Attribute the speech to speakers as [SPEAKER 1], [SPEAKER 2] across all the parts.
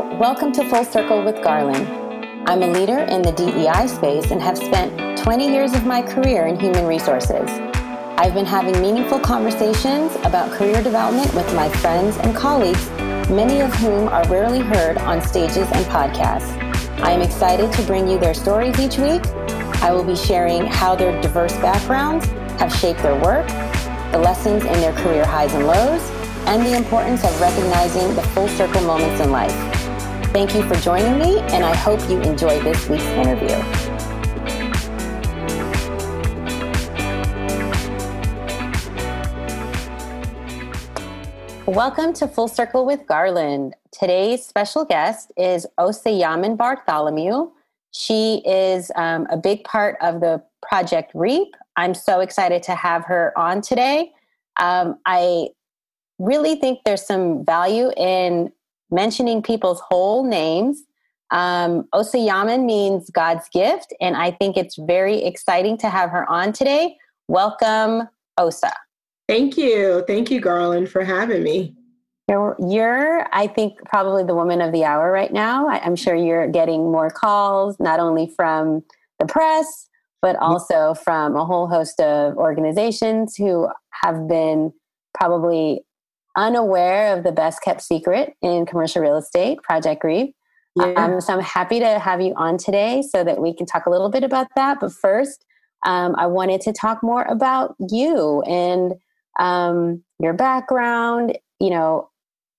[SPEAKER 1] Welcome to Full Circle with Garland. I'm a leader in the DEI space and have spent 20 years of my career in human resources. I've been having meaningful conversations about career development with my friends and colleagues, many of whom are rarely heard on stages and podcasts. I am excited to bring you their stories each week. I will be sharing how their diverse backgrounds have shaped their work, the lessons in their career highs and lows, and the importance of recognizing the full circle moments in life. Thank you for joining me, and I hope you enjoy this week's interview. Welcome to Full Circle with Garland. Today's special guest is Osayaman Bartholomew. She is um, a big part of the Project REAP. I'm so excited to have her on today. Um, I really think there's some value in mentioning people's whole names. Um, Osayaman means God's gift, and I think it's very exciting to have her on today. Welcome, Osa.
[SPEAKER 2] Thank you. Thank you, Garland, for having me.
[SPEAKER 1] You're, you're, I think, probably the woman of the hour right now. I, I'm sure you're getting more calls, not only from the press, but also from a whole host of organizations who have been probably unaware of the best kept secret in commercial real estate, Project REAP. Yeah. Um, so I'm happy to have you on today so that we can talk a little bit about that. But first, um, I wanted to talk more about you and um, your background. You know,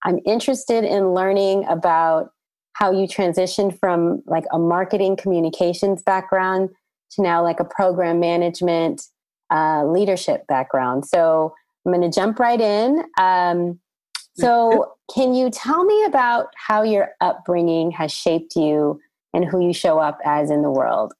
[SPEAKER 1] I'm interested in learning about how you transitioned from like a marketing communications background to now like a program management uh, leadership background. So I'm going to jump right in. Um, so, can you tell me about how your upbringing has shaped you and who you show up as in the world?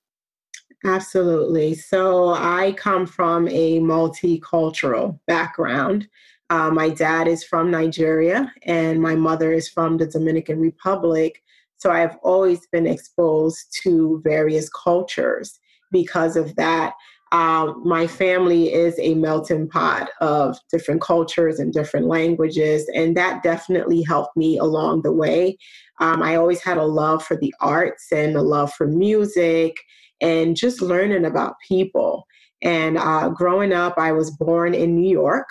[SPEAKER 2] Absolutely. So, I come from a multicultural background. Uh, my dad is from Nigeria and my mother is from the Dominican Republic. So, I've always been exposed to various cultures because of that. Um, my family is a melting pot of different cultures and different languages, and that definitely helped me along the way. Um, I always had a love for the arts and a love for music and just learning about people. And uh, growing up, I was born in New York.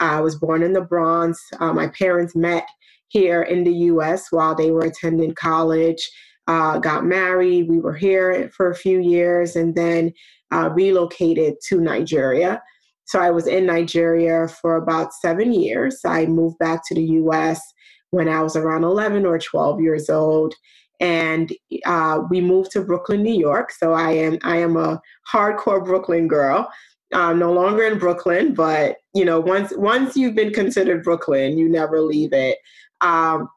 [SPEAKER 2] I was born in the Bronx. Uh, my parents met here in the US while they were attending college, uh, got married. We were here for a few years, and then uh, relocated to Nigeria. So I was in Nigeria for about seven years. I moved back to the US when I was around 11 or 12 years old. And uh, we moved to Brooklyn, New York. So I am I am a hardcore Brooklyn girl. I'm no longer in Brooklyn, but you know, once once you've been considered Brooklyn, you never leave it. Um,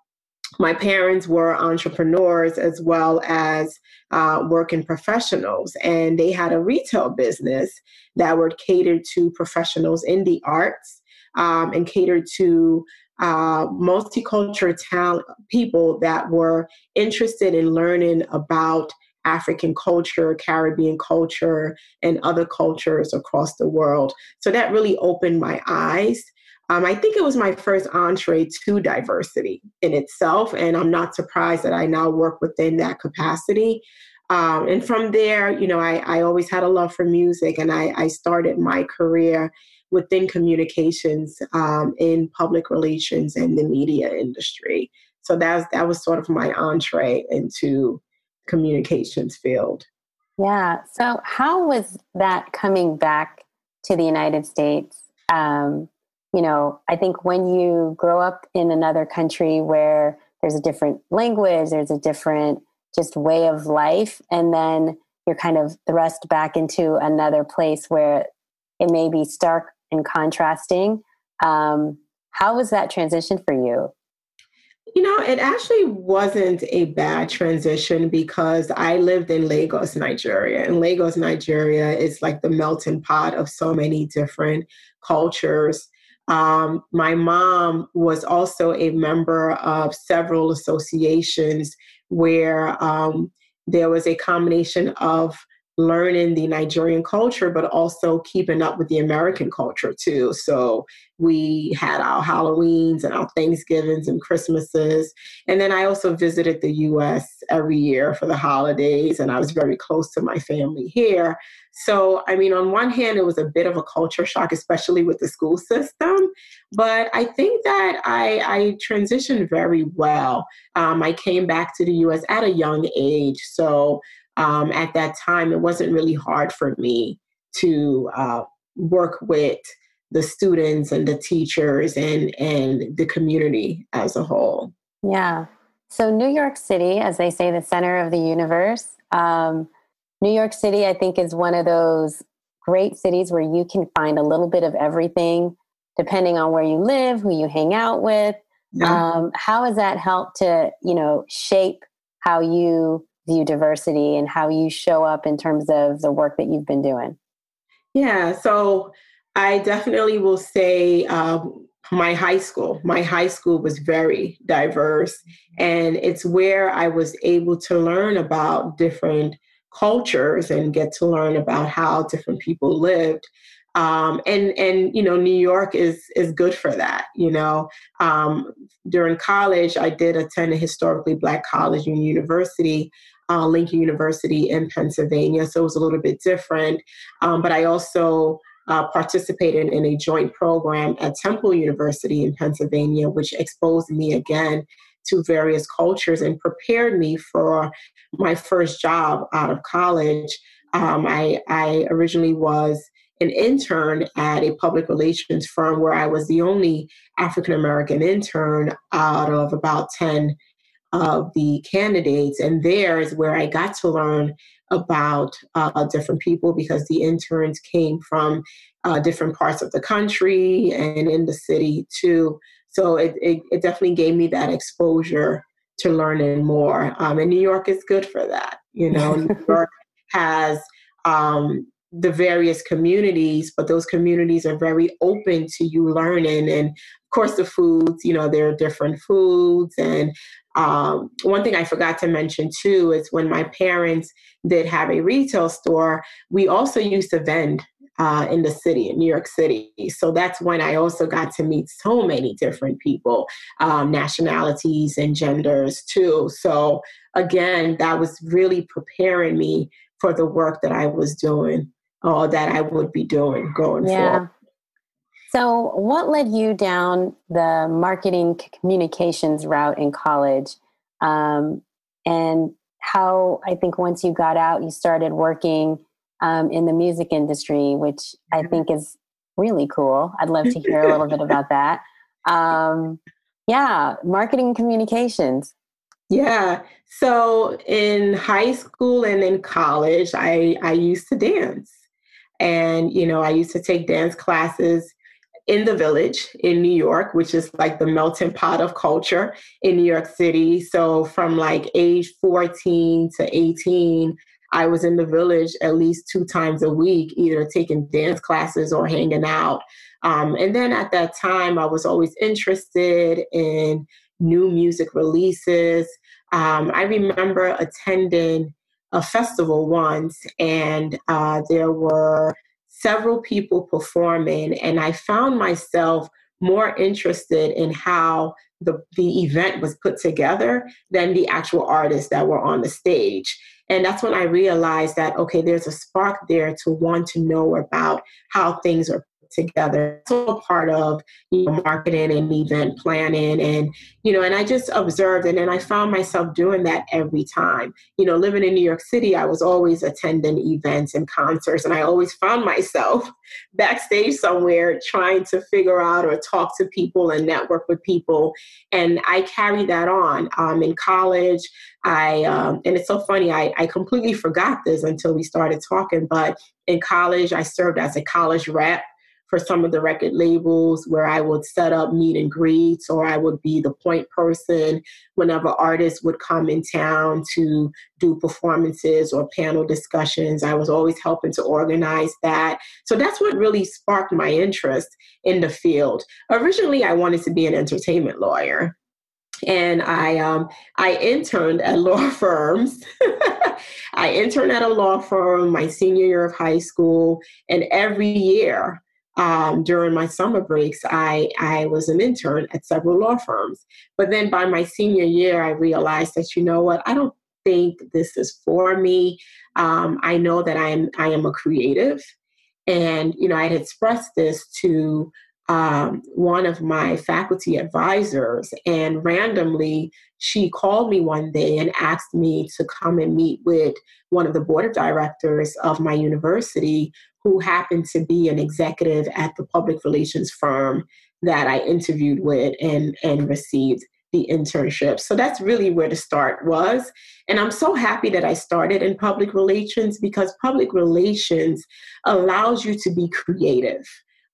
[SPEAKER 2] my parents were entrepreneurs as well as uh, working professionals, and they had a retail business that would cater to professionals in the arts um, and cater to uh, multicultural talent people that were interested in learning about African culture, Caribbean culture, and other cultures across the world. So that really opened my eyes um, I think it was my first entree to diversity in itself, and I'm not surprised that I now work within that capacity. Um, and from there, you know, I, I, always had a love for music, and I, I started my career within communications um, in public relations and the media industry. So that was, that was sort of my entree into communications field.
[SPEAKER 1] Yeah. So how was that coming back to the United States? Um, you know, I think when you grow up in another country where there's a different language, there's a different just way of life, and then you're kind of thrust back into another place where it may be stark and contrasting. Um, how was that transition for you?
[SPEAKER 2] You know, it actually wasn't a bad transition because I lived in Lagos, Nigeria. And Lagos, Nigeria is like the melting pot of so many different cultures. Um, my mom was also a member of several associations where um, there was a combination of learning the Nigerian culture, but also keeping up with the American culture too. So we had our Halloweens and our Thanksgivings and Christmases. And then I also visited the US every year for the holidays, and I was very close to my family here. So, I mean, on one hand, it was a bit of a culture shock, especially with the school system. But I think that I, I transitioned very well. Um, I came back to the US at a young age. So, um, at that time, it wasn't really hard for me to uh, work with the students and the teachers and and the community as a whole.
[SPEAKER 1] Yeah. So New York City, as they say, the center of the universe. Um, New York City, I think, is one of those great cities where you can find a little bit of everything, depending on where you live, who you hang out with. Yeah. Um, how has that helped to, you know, shape how you view diversity and how you show up in terms of the work that you've been doing?
[SPEAKER 2] Yeah, so I definitely will say um, my high school. My high school was very diverse, and it's where I was able to learn about different cultures and get to learn about how different people lived. Um, and and you know New York is is good for that. You know, um, during college, I did attend a historically black college and university, uh, Lincoln University in Pennsylvania. So it was a little bit different. Um, but I also uh, participated in a joint program at Temple University in Pennsylvania, which exposed me again to various cultures and prepared me for my first job out of college. Um, I, I originally was an intern at a public relations firm where I was the only African American intern out of about 10 of the candidates. And there is where I got to learn about uh, different people because the interns came from uh, different parts of the country and in the city too. So it, it, it definitely gave me that exposure to learning more. Um, and New York is good for that. You know, New York has um, the various communities, but those communities are very open to you learning. And course, the foods, you know, there are different foods and um, one thing I forgot to mention too is when my parents did have a retail store, we also used to vend uh, in the city, in New York City. So that's when I also got to meet so many different people, um, nationalities and genders too. So again, that was really preparing me for the work that I was doing or that I would be doing going yeah. forward.
[SPEAKER 1] So, what led you down the marketing communications route in college? Um, and how I think once you got out, you started working um, in the music industry, which I mm-hmm. think is really cool. I'd love to hear a little bit about that. Um, yeah, marketing communications.
[SPEAKER 2] Yeah. So in high school and in college, I, I used to dance. And, you know, I used to take dance classes in the village in New York, which is like the melting pot of culture in New York City. So from like age 14 to 18, I was in the village at least two times a week, either taking dance classes or hanging out. Um, and then at that time, I was always interested in new music releases. Um, I remember attending a festival once, and uh, there were several people performing, and I found myself more interested in how the, the event was put together than the actual artists that were on the stage. And that's when I realized that, okay, there's a spark there to want to know about how things are together. It's all part of you know, marketing and event planning, and you know, and I just observed, and then I found myself doing that every time. You know, living in New York City, I was always attending events and concerts, and I always found myself backstage somewhere trying to figure out or talk to people and network with people, and I carried that on. Um, in college, I um, and it's so funny. I, I completely forgot this until we started talking, but in college, I served as a college rep for some of the record labels where I would set up meet and greets or I would be the point person whenever artists would come in town to do performances or panel discussions. I was always helping to organize that. So that's what really sparked my interest in the field. Originally, I wanted to be an entertainment lawyer. and I um, I interned at law firms. I interned at a law firm my senior year of high school, and every year um, during my summer breaks, I I was an intern at several law firms. But then by my senior year, I realized that you know what, I don't think this is for me. Um, I know that I am I am a creative, and you know I had expressed this to um, one of my faculty advisors, and randomly she called me one day and asked me to come and meet with one of the board of directors of my university, who happened to be an executive at the public relations firm that I interviewed with and, and received the internship. So that's really where the start was. And I'm so happy that I started in public relations because public relations allows you to be creative.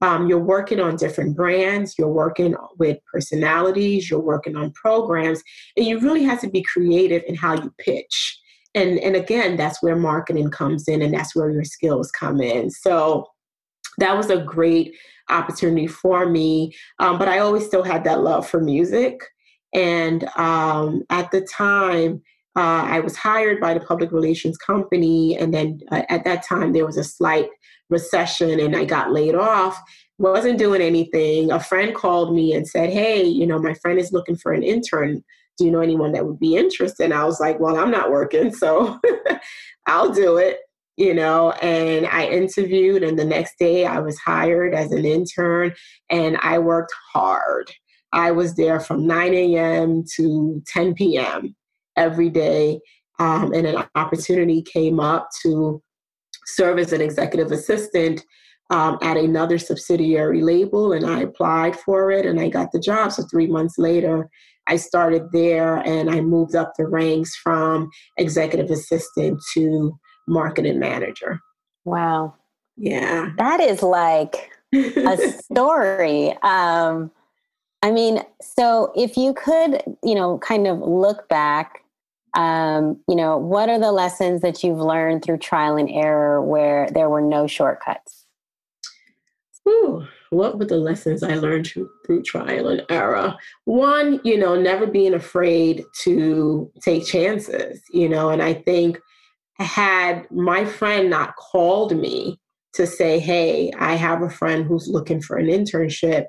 [SPEAKER 2] Um, you're working on different brands, you're working with personalities, you're working on programs, and you really have to be creative in how you pitch. And, and again, that's where marketing comes in, and that's where your skills come in. So that was a great opportunity for me. Um, but I always still had that love for music. And um, at the time, uh, I was hired by the public relations company. And then uh, at that time, there was a slight recession and I got laid off, wasn't doing anything. A friend called me and said, Hey, you know, my friend is looking for an intern. Do you know anyone that would be interested? And I was like, Well, I'm not working, so I'll do it, you know. And I interviewed, and the next day I was hired as an intern, and I worked hard. I was there from 9 a.m. to 10 p.m. every day. Um, and an opportunity came up to serve as an executive assistant um, at another subsidiary label, and I applied for it and I got the job. So three months later, I started there and I moved up the ranks from executive assistant to marketing manager.
[SPEAKER 1] Wow.
[SPEAKER 2] Yeah.
[SPEAKER 1] That is like a story. Um, I mean, so if you could, you know, kind of look back um, you know, what are the lessons that you've learned through trial and error where there were no shortcuts?
[SPEAKER 2] Ooh, what were the lessons I learned through trial and error? One, you know, never being afraid to take chances, you know, and I think had my friend not called me to say, hey, I have a friend who's looking for an internship,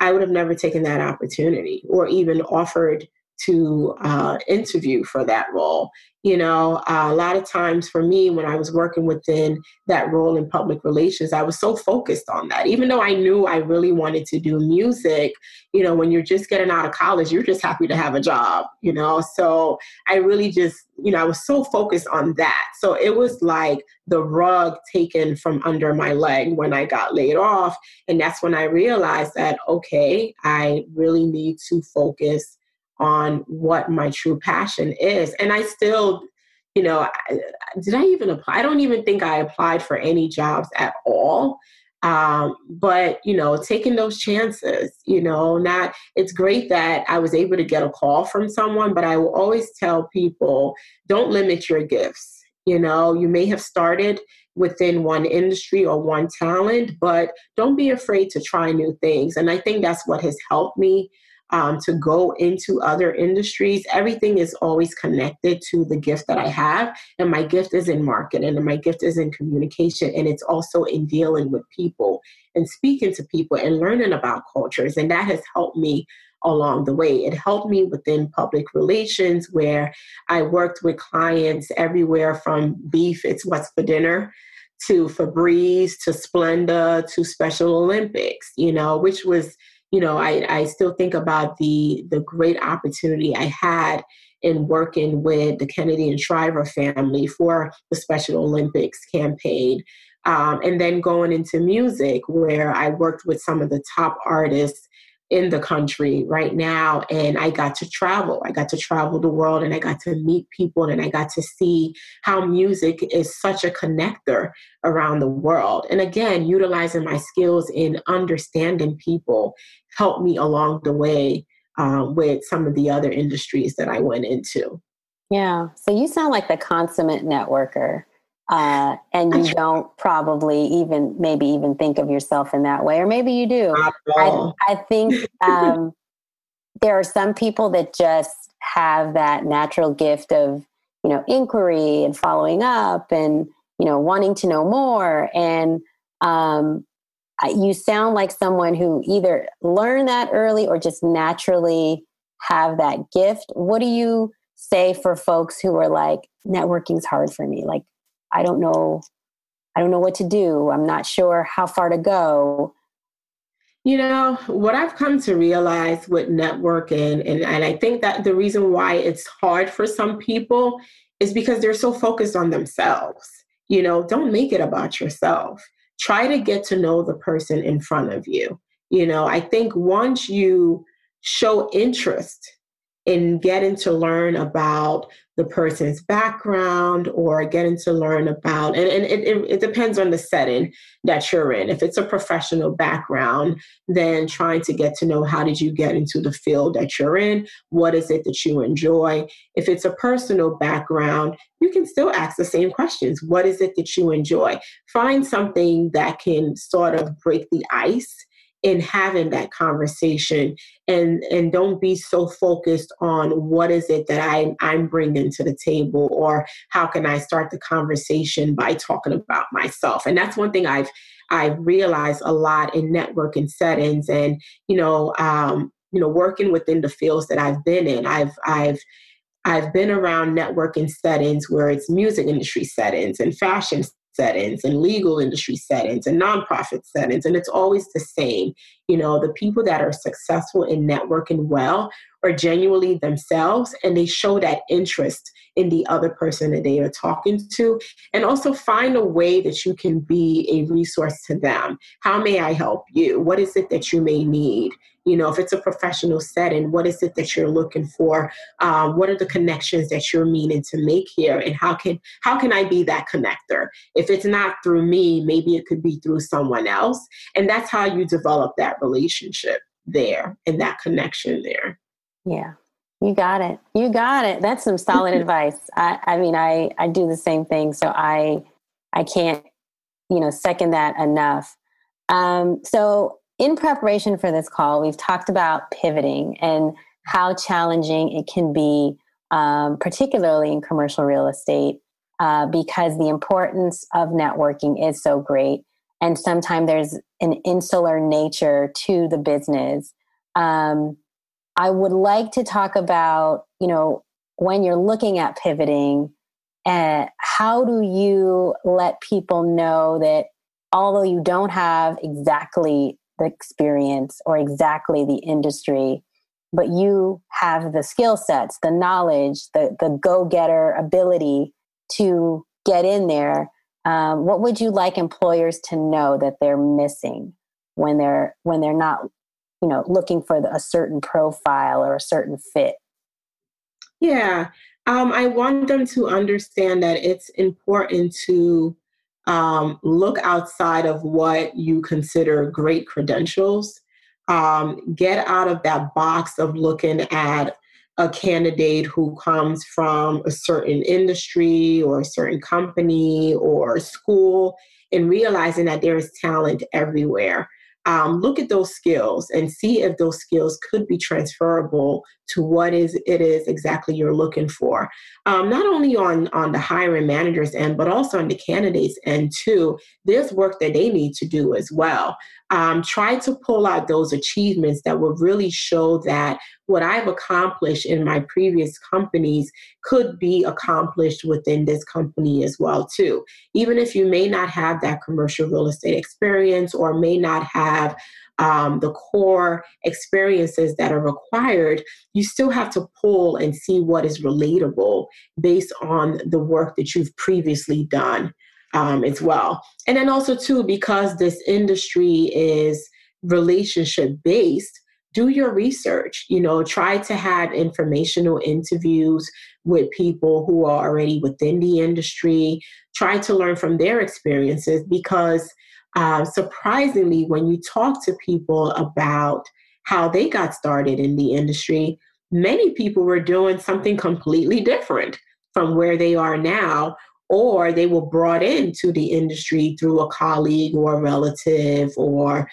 [SPEAKER 2] I would have never taken that opportunity or even offered to uh, interview for that role. You know, uh, a lot of times for me, when I was working within that role in public relations, I was so focused on that. Even though I knew I really wanted to do music, you know, when you're just getting out of college, you're just happy to have a job, you know. So I really just, you know, I was so focused on that. So it was like the rug taken from under my leg when I got laid off. And that's when I realized that, okay, I really need to focus on what my true passion is. And I still, you know, did I even apply? I don't even think I applied for any jobs at all. Um, but you know, taking those chances, you know, not it's great that I was able to get a call from someone, but I will always tell people don't limit your gifts. You know, you may have started within one industry or one talent, but don't be afraid to try new things. And I think that's what has helped me um, to go into other industries. Everything is always connected to the gift that I have. And my gift is in marketing, and my gift is in communication. And it's also in dealing with people and speaking to people and learning about cultures. And that has helped me along the way. It helped me within public relations where I worked with clients everywhere from beef, it's what's for dinner, to Febreze, to Splenda, to Special Olympics, you know, which was you know, I, I still think about the the great opportunity I had in working with the Kennedy and Shriver family for the Special Olympics campaign. Um, and then going into music, where I worked with some of the top artists in the country right now and I got to travel. I got to travel the world and I got to meet people and I got to see how music is such a connector around the world. And again, utilizing my skills in understanding people helped me along the way um, with some of the other industries that I went into.
[SPEAKER 1] Yeah. So you sound like the consummate networker uh, and you don't probably even maybe even think of yourself in that way, or maybe you do. I, I think um, there are some people that just have that natural gift of, you know, inquiry and following up and, you know, wanting to know more. And um, you sound like someone who either learned that early or just naturally have that gift. What do you say for folks who are like, networking's hard for me? Like, I don't know, I don't know what to do. I'm not sure how far to go.
[SPEAKER 2] You know, what I've come to realize with networking, and, and I think that the reason why it's hard for some people is because they're so focused on themselves. You know, don't make it about yourself. Try to get to know the person in front of you. You know, I think once you show interest in getting to learn about the person's background or getting to learn about and, and it, it, it, depends on the setting that you're in. If it's a professional background then trying to get to know how did you get into the field that you're in what is it that you enjoy. If it's a personal background you can still ask the same questions. What is it that you enjoy? Find something that can sort of break the ice in having that conversation and and don't be so focused on what is it that I, i'm bringing to the table or how can i start the conversation by talking about myself. And that's one thing i've i've realized a lot in networking settings and you know um, you know working within the fields that i've been in. I've i've I've been around networking settings where it's music industry settings and fashion settings and legal industry settings and nonprofit settings and it's always the same you know the people that are successful in networking well are genuinely themselves and they show that interest in the other person that they are talking to and also find a way that you can be a resource to them. How may i help you? What is it that you may need? You know if it's a professional setting what is it that you're looking for? Um, what are the connections that you're meaning to make here and how can how can i be that connector? If it's not through me maybe it could be through someone else and that's how you develop that relationship there and that connection there.
[SPEAKER 1] Yeah. You got it. You got it. That's some solid advice. I, I mean i i do the same thing so i i can't you know second that enough. Um so in preparation for this call, we've talked about pivoting and how challenging it can be, um, particularly in commercial real estate, uh, because the importance of networking is so great. And sometimes there's an insular nature to the business. Um, I would like to talk about, you know, when you're looking at pivoting, uh, how do you let people know that although you don't have exactly the experience or exactly the industry but you have the skill sets the knowledge the, the go-getter ability to get in there um, what would you like employers to know that they're missing when they're when they're not you know looking for a certain profile or a certain fit
[SPEAKER 2] yeah um, i want them to understand that it's important to um, look outside of what you consider great credentials. Um, get out of that box of looking at a candidate who comes from a certain industry or a certain company or school and realizing that there is talent everywhere. Um, look at those skills and see if those skills could be transferable to what is it is exactly you're looking for. Um, not only on on the hiring managers end but also on the candidates end too. There's work that they need to do as well um, try to pull out those achievements that will really show that what I've accomplished in my previous companies could be accomplished within this company as well too. Even if you may not have that commercial real estate experience or may not have um, the core experiences that are required, you still have to pull and see what is relatable based on the work that you've previously done um, as well. And then also, too, because this industry is relationship based, do your research. You know, try to have informational interviews with people who are already within the industry. Try to learn from their experiences because uh, surprisingly, when you talk to people about how they got started in the industry, many people were doing something completely different from where they are now or they were brought into the industry through a colleague or a relative or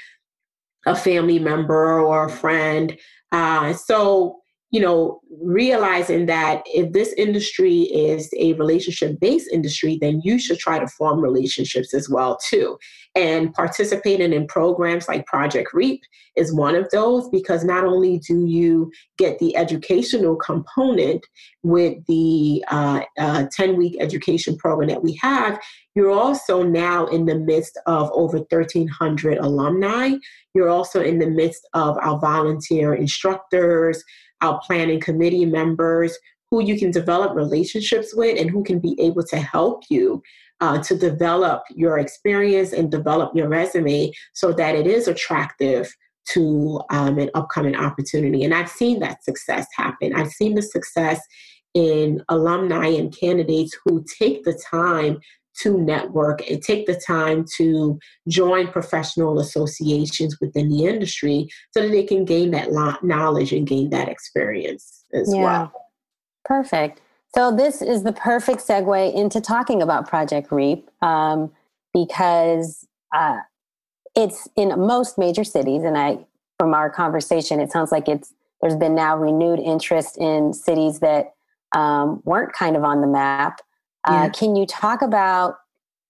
[SPEAKER 2] a family member or a friend. Uh, so you know, realizing that if this industry is a relationship based industry, then you should try to form relationships as well too. And participating in programs like Project REAP is one of those because not only do you get the educational component with the uh, uh, 10 week education program that we have, you're also now in the midst of over 1,300 alumni. You're also in the midst of our volunteer instructors, our planning committee members who you can develop relationships with and who can be able to help you uh, to develop your experience and develop your resume so that it is attractive to um, an upcoming opportunity. And I've seen that success happen. I've seen the success in alumni and candidates who take the time to network and take the time to join professional associations within the industry so that they can gain that knowledge and gain that experience as yeah. well.
[SPEAKER 1] Perfect. So, this is the perfect segue into talking about Project REAP um, because uh, it's in most major cities. And I, from our conversation, it sounds like it's there's been now renewed interest in cities that um, weren't kind of on the map. Uh, Can you talk about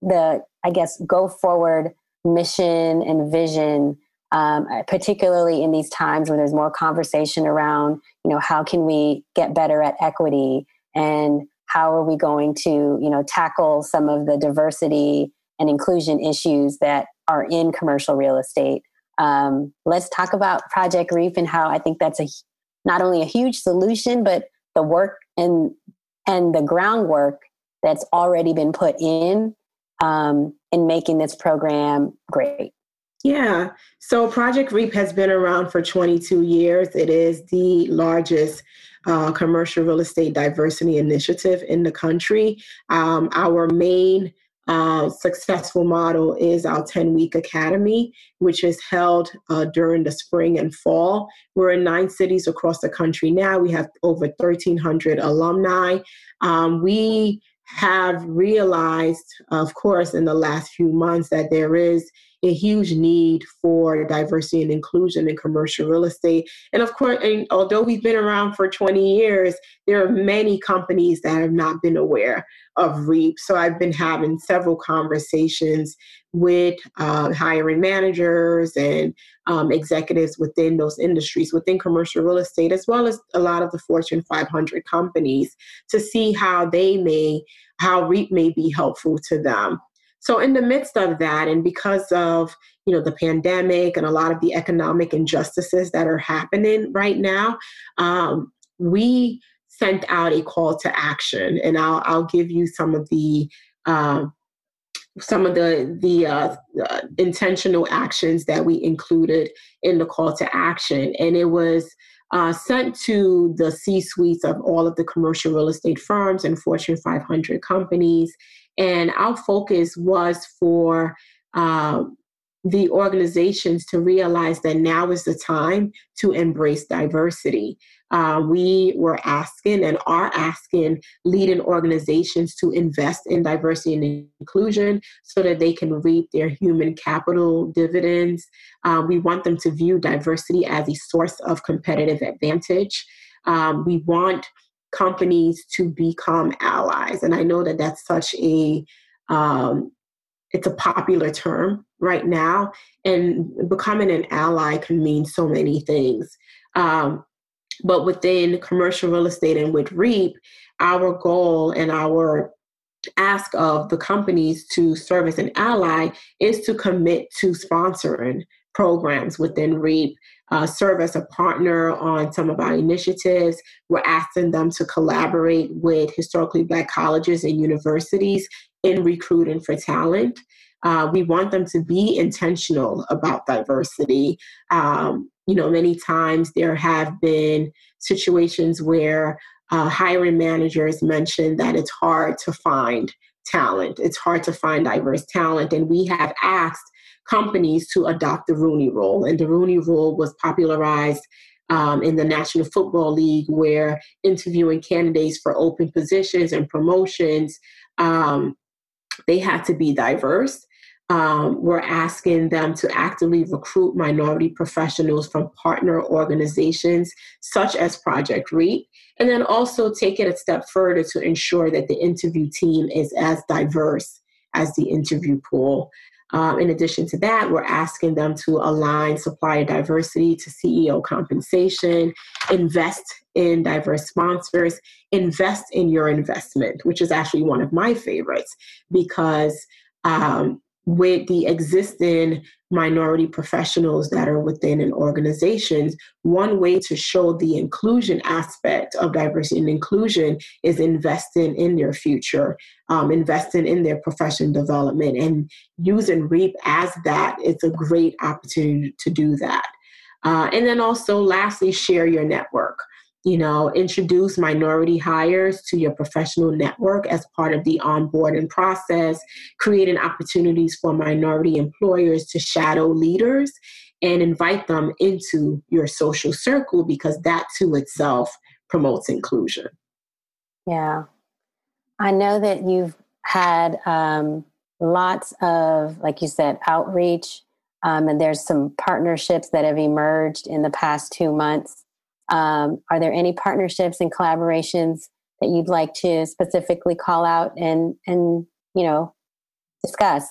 [SPEAKER 1] the, I guess, go forward mission and vision, um, particularly in these times when there's more conversation around, you know, how can we get better at equity and how are we going to, you know, tackle some of the diversity and inclusion issues that are in commercial real estate. Um, let's talk about Project REAP and how I think that's a not only a huge solution, but the work and and the groundwork that's already been put in um, in making this program great.
[SPEAKER 2] Yeah. So Project REAP has been around for 22 years. It is the largest uh, commercial real estate diversity initiative in the country. Um, our main uh, successful model is our 10 week academy, which is held uh, during the spring and fall. We're in nine cities across the country now. We have over 1,300 alumni. Um, we have realized, of course, in the last few months that there is a huge need for diversity and inclusion in commercial real estate. And of course, and although we've been around for 20 years, there are many companies that have not been aware of REAP. So I've been having several conversations with uh, hiring managers and um, executives within those industries, within commercial real estate, as well as a lot of the Fortune 500 companies, to see how they may, how REAP may be helpful to them. So in the midst of that, and because of you know the pandemic and a lot of the economic injustices that are happening right now, um, we sent out a call to action, and I'll I'll give you some of the uh, some of the the uh, uh, intentional actions that we included in the call to action, and it was. Uh, sent to the C suites of all of the commercial real estate firms and Fortune 500 companies. And our focus was for uh, the organizations to realize that now is the time to embrace diversity. Uh, we were asking and are asking leading organizations to invest in diversity and inclusion so that they can reap their human capital dividends. Uh, we want them to view diversity as a source of competitive advantage. Um, we want companies to become allies, and I know that that's such a um, it's a popular term right now, and becoming an ally can mean so many things. Um, but within commercial real estate and with REAP, our goal and our ask of the companies to serve as an ally is to commit to sponsoring programs within REAP, uh, serve as a partner on some of our initiatives. We're asking them to collaborate with historically Black colleges and universities in recruiting for talent. Uh, we want them to be intentional about diversity. Um, you know, many times there have been situations where uh, hiring managers mention that it's hard to find talent. It's hard to find diverse talent. And we have asked companies to adopt the Rooney Rule. And the Rooney Rule was popularized um, in the National Football League, where interviewing candidates for open positions and promotions, um, they had to be diverse. um, we're asking them to actively recruit minority professionals from partner organizations such as Project REAP, and then also take it a step further to ensure that the interview team is as diverse as the interview pool. Um, in addition to that, we're asking them to align supplier diversity to CEO compensation, invest in diverse sponsors, invest in your investment, which is actually one of my favorites because um, with the existing minority professionals that are within an organization, one way to show the inclusion aspect of diversity and inclusion is investing in their future, um, investing in their professional development, and using REAP as that. It's a great opportunity to do that. Uh, and then also, lastly, share your network you know, introduce minority hires to your professional network as part of the onboarding process, creating opportunities for minority employers to shadow leaders and invite them into your social circle because that to itself promotes inclusion.
[SPEAKER 1] Yeah. I know that you've had um, lots of, like you said, outreach, um, and there's some partnerships that have emerged in the past two months um, are there any partnerships and collaborations that you'd like to specifically call out and and you know discuss?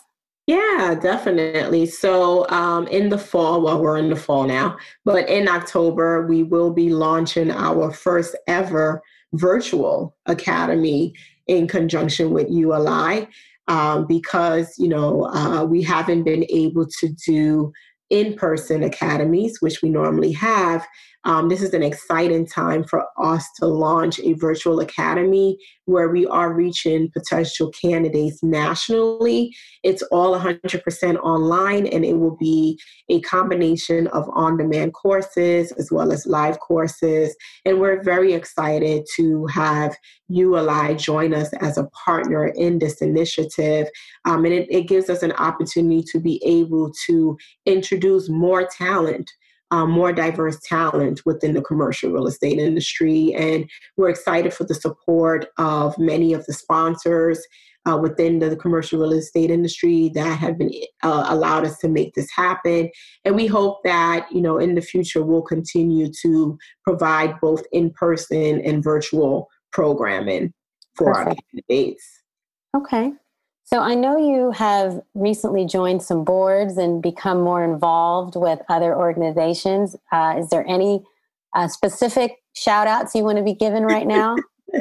[SPEAKER 2] Yeah, definitely. So, um, in the fall, well, we're in the fall now, but in October, we will be launching our first ever virtual academy in conjunction with ULI um, because, you know, uh, we haven't been able to do in person academies, which we normally have. Um, this is an exciting time for us to launch a virtual academy where we are reaching potential candidates nationally. It's all 100% online and it will be a combination of on demand courses as well as live courses. And we're very excited to have ULI join us as a partner in this initiative. Um, and it, it gives us an opportunity to be able to introduce more talent um, more diverse talent within the commercial real estate industry. And we're excited for the support of many of the sponsors uh, within the commercial real estate industry that have been uh, allowed us to make this happen. And we hope that, you know, in the future, we'll continue to provide both in person and virtual programming for Perfect. our candidates.
[SPEAKER 1] Okay. So I know you have recently joined some boards and become more involved with other organizations. Uh, is there any uh, specific shout outs you want to be given right now?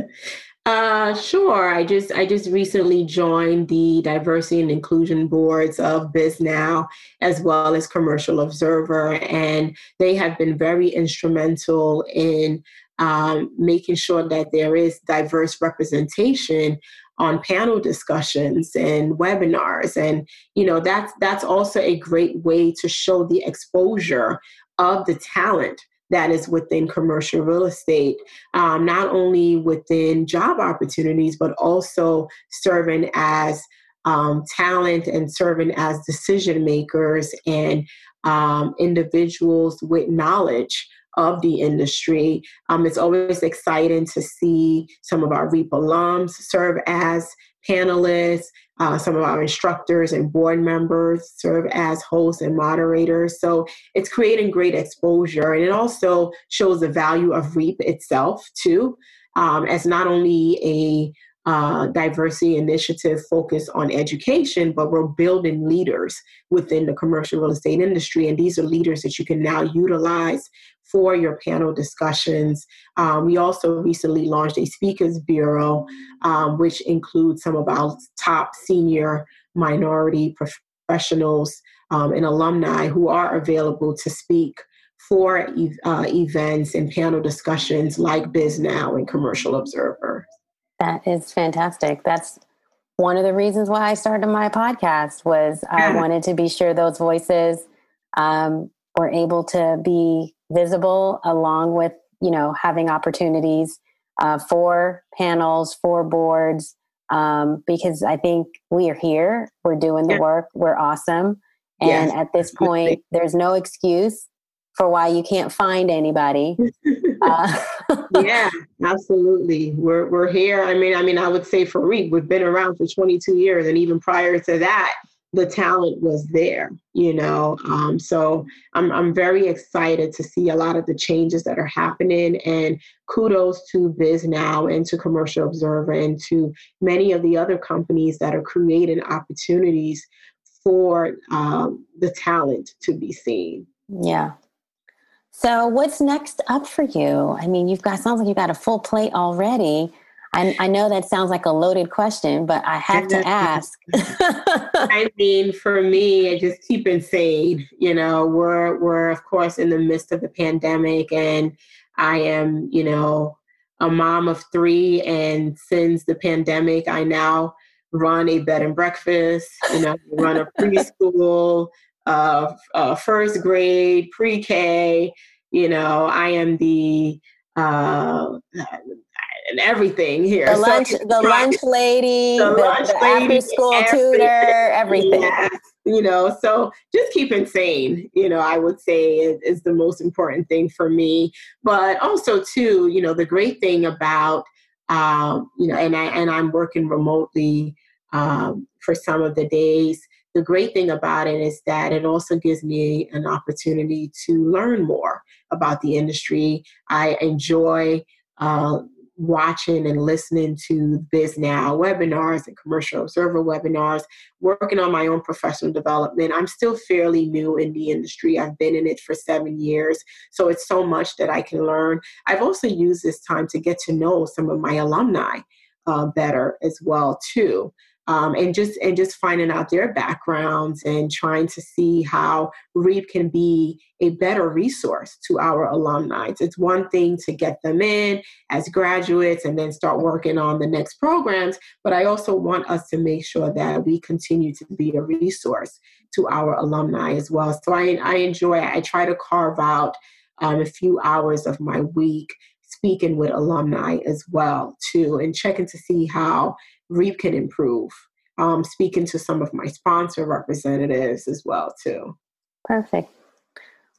[SPEAKER 2] uh, sure. I just I just recently joined the diversity and inclusion boards of Bisnow as well as Commercial Observer, and they have been very instrumental in um, making sure that there is diverse representation on panel discussions and webinars. And you know that's that's also a great way to show the exposure of the talent that is within commercial real estate, um, not only within job opportunities, but also serving as um, talent and serving as decision makers and um, individuals with knowledge of the industry. Um, it's always exciting to see some of our REAP alums serve as panelists, uh, some of our instructors and board members serve as hosts and moderators. So it's creating great exposure and it also shows the value of REAP itself, too, um, as not only a uh, diversity initiative focused on education, but we're building leaders within the commercial real estate industry. And these are leaders that you can now utilize for your panel discussions. Um, we also recently launched a speakers bureau, um, which includes some of our top senior minority professionals um, and alumni who are available to speak for uh, events and panel discussions like Bisnow and Commercial Observer.
[SPEAKER 1] That is fantastic. That's one of the reasons why I started my podcast was I wanted to be sure those voices um, were able to be visible along with you know having opportunities uh, for panels for boards um, because i think we are here we're doing the yeah. work we're awesome. And at this point there's no excuse for why you can't find anybody.
[SPEAKER 2] Uh, yeah absolutely. We're, we're here. I mean i mean i would say for REAP we've been around for 22 years and even prior to that the talent was there, you know. Um, so I'm I'm very excited to see a lot of the changes that are happening, and kudos to Bisnow and to Commercial Observer and to many of the other companies that are creating opportunities for um, the talent to be seen.
[SPEAKER 1] Yeah. So what's next up for you? I mean, you've got sounds like you've got a full plate already. I, I know that sounds like a loaded question, but I have to ask.
[SPEAKER 2] I mean, for me, I just keep insane. You know, we're we're of course in the midst of the pandemic, and I am, you know, a mom of three, and since the pandemic, I now run a bed and breakfast. You know, run a preschool, uh, uh, first grade, pre-K. You know, I am the uh, and everything here.
[SPEAKER 1] The lunch, so, the lunch lady, the, the, lunch the lady, after school everything. tutor, everything. Yes.
[SPEAKER 2] You know, so just keeping sane, you know, I would say is, is the most important thing for me. But also, too, you know, the great thing about, um, you know, and I and I'm working remotely um, for some of the days. The great thing about it is that it also gives me an opportunity to learn more about the industry. I enjoy uh, watching and listening to this Bisnow webinars and commercial observer webinars, working on my own professional development. I'm still fairly new in the industry. I've been in it for seven years, so it's so much that I can learn. I've also used this time to get to know some of my alumni uh, better as well too um, and just and just finding out their backgrounds and trying to see how REAP can be a better resource to our alumni. It's one thing to get them in as graduates and then start working on the next programs, but I also want us to make sure that we continue to be a resource to our alumni as well. So I, I enjoy, I try to carve out um, a few hours of my week speaking with alumni as well too and checking to see how REAP can improve. Um, speaking to some of my sponsor representatives as well too.
[SPEAKER 1] Perfect.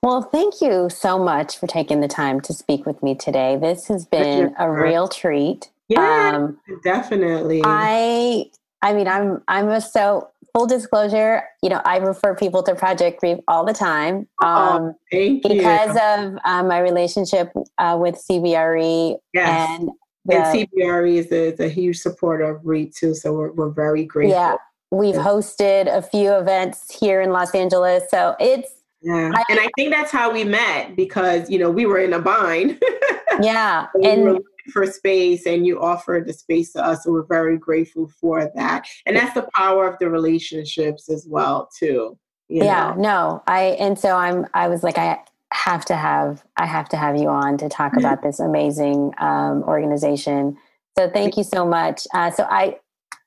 [SPEAKER 1] Well, thank you so much for taking the time to speak with me today. This has been a real treat.
[SPEAKER 2] Yeah, um, definitely.
[SPEAKER 1] I, I mean, I'm, I'm a so full disclosure. You know, I refer people to Project REAP all the time.
[SPEAKER 2] Oh, um, thank
[SPEAKER 1] you. Because of um, my relationship uh, with CBRE
[SPEAKER 2] yes.
[SPEAKER 1] and
[SPEAKER 2] yeah. And CBRE is a, is a, huge supporter of REAP too, so we're, we're very grateful.
[SPEAKER 1] Yeah, we've hosted a few events here in Los Angeles, so it's
[SPEAKER 2] yeah, I, and I think that's how we met because you know we were in a bind.
[SPEAKER 1] yeah,
[SPEAKER 2] we and for space, and you offered the space to us, so we're very grateful for that. And that's the power of the relationships as well too.
[SPEAKER 1] yeah, know? no, I and so I'm. I was like, I have to have I have to have you on to talk about this amazing um, organization. So thank you so much. Uh, so I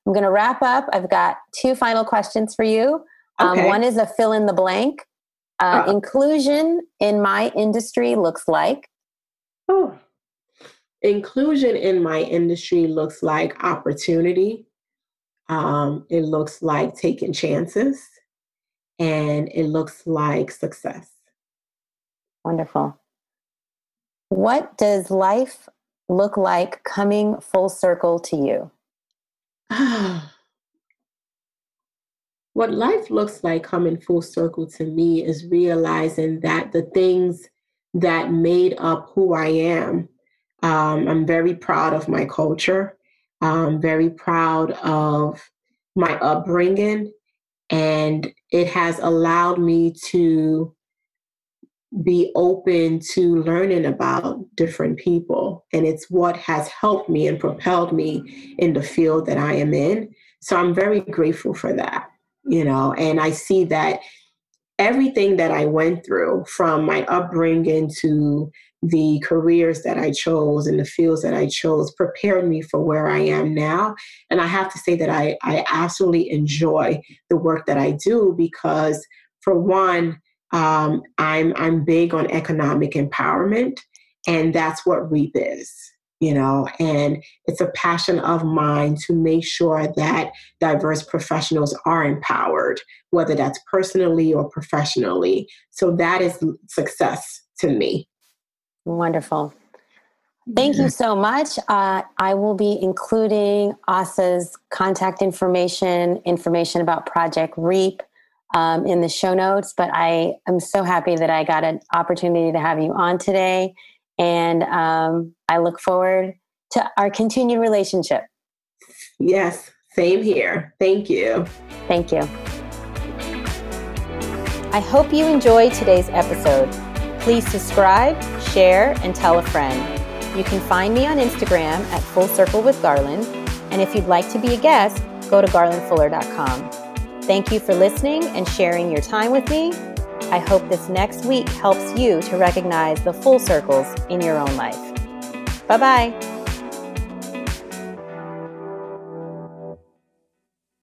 [SPEAKER 1] I'm going to wrap up. I've got two final questions for you. Um, okay. One is a fill in the blank. Uh, uh, inclusion in my industry looks like.
[SPEAKER 2] Oh, inclusion in my industry looks like opportunity. Um, it looks like taking chances, and it looks like success.
[SPEAKER 1] Wonderful. What does life look like coming full circle to you?
[SPEAKER 2] what life looks like coming full circle to me is realizing that the things that made up who I am, um, I'm very proud of my culture. I'm very proud of my upbringing, and it has allowed me to be open to learning about different people. And it's what has helped me and propelled me in the field that I am in. So I'm very grateful for that, you know, and I see that everything that I went through from my upbringing to the careers that I chose and the fields that I chose prepared me for where I am now. And I have to say that I, I absolutely enjoy the work that I do because, for one, um, I'm I'm big on economic empowerment, and that's what REAP is. You know, and it's a passion of mine to make sure that diverse professionals are empowered, whether that's personally or professionally. So that is success to me.
[SPEAKER 1] Wonderful. Thank you so much. Uh, I will be including ASA's contact information, information about Project REAP um, in the show notes. But I am so happy that I got an opportunity to have you on today. And um, I look forward to our continued relationship.
[SPEAKER 2] Yes, same here. Thank you.
[SPEAKER 1] Thank you.
[SPEAKER 3] I hope you enjoyed today's episode. Please subscribe, share, and tell a friend. You can find me on Instagram at Full Circle with Garland. And if you'd like to be a guest, go to garlandfuller.com. Thank you for listening and sharing your time with me. I hope this next week helps you to recognize the full circles in your own life. Bye bye.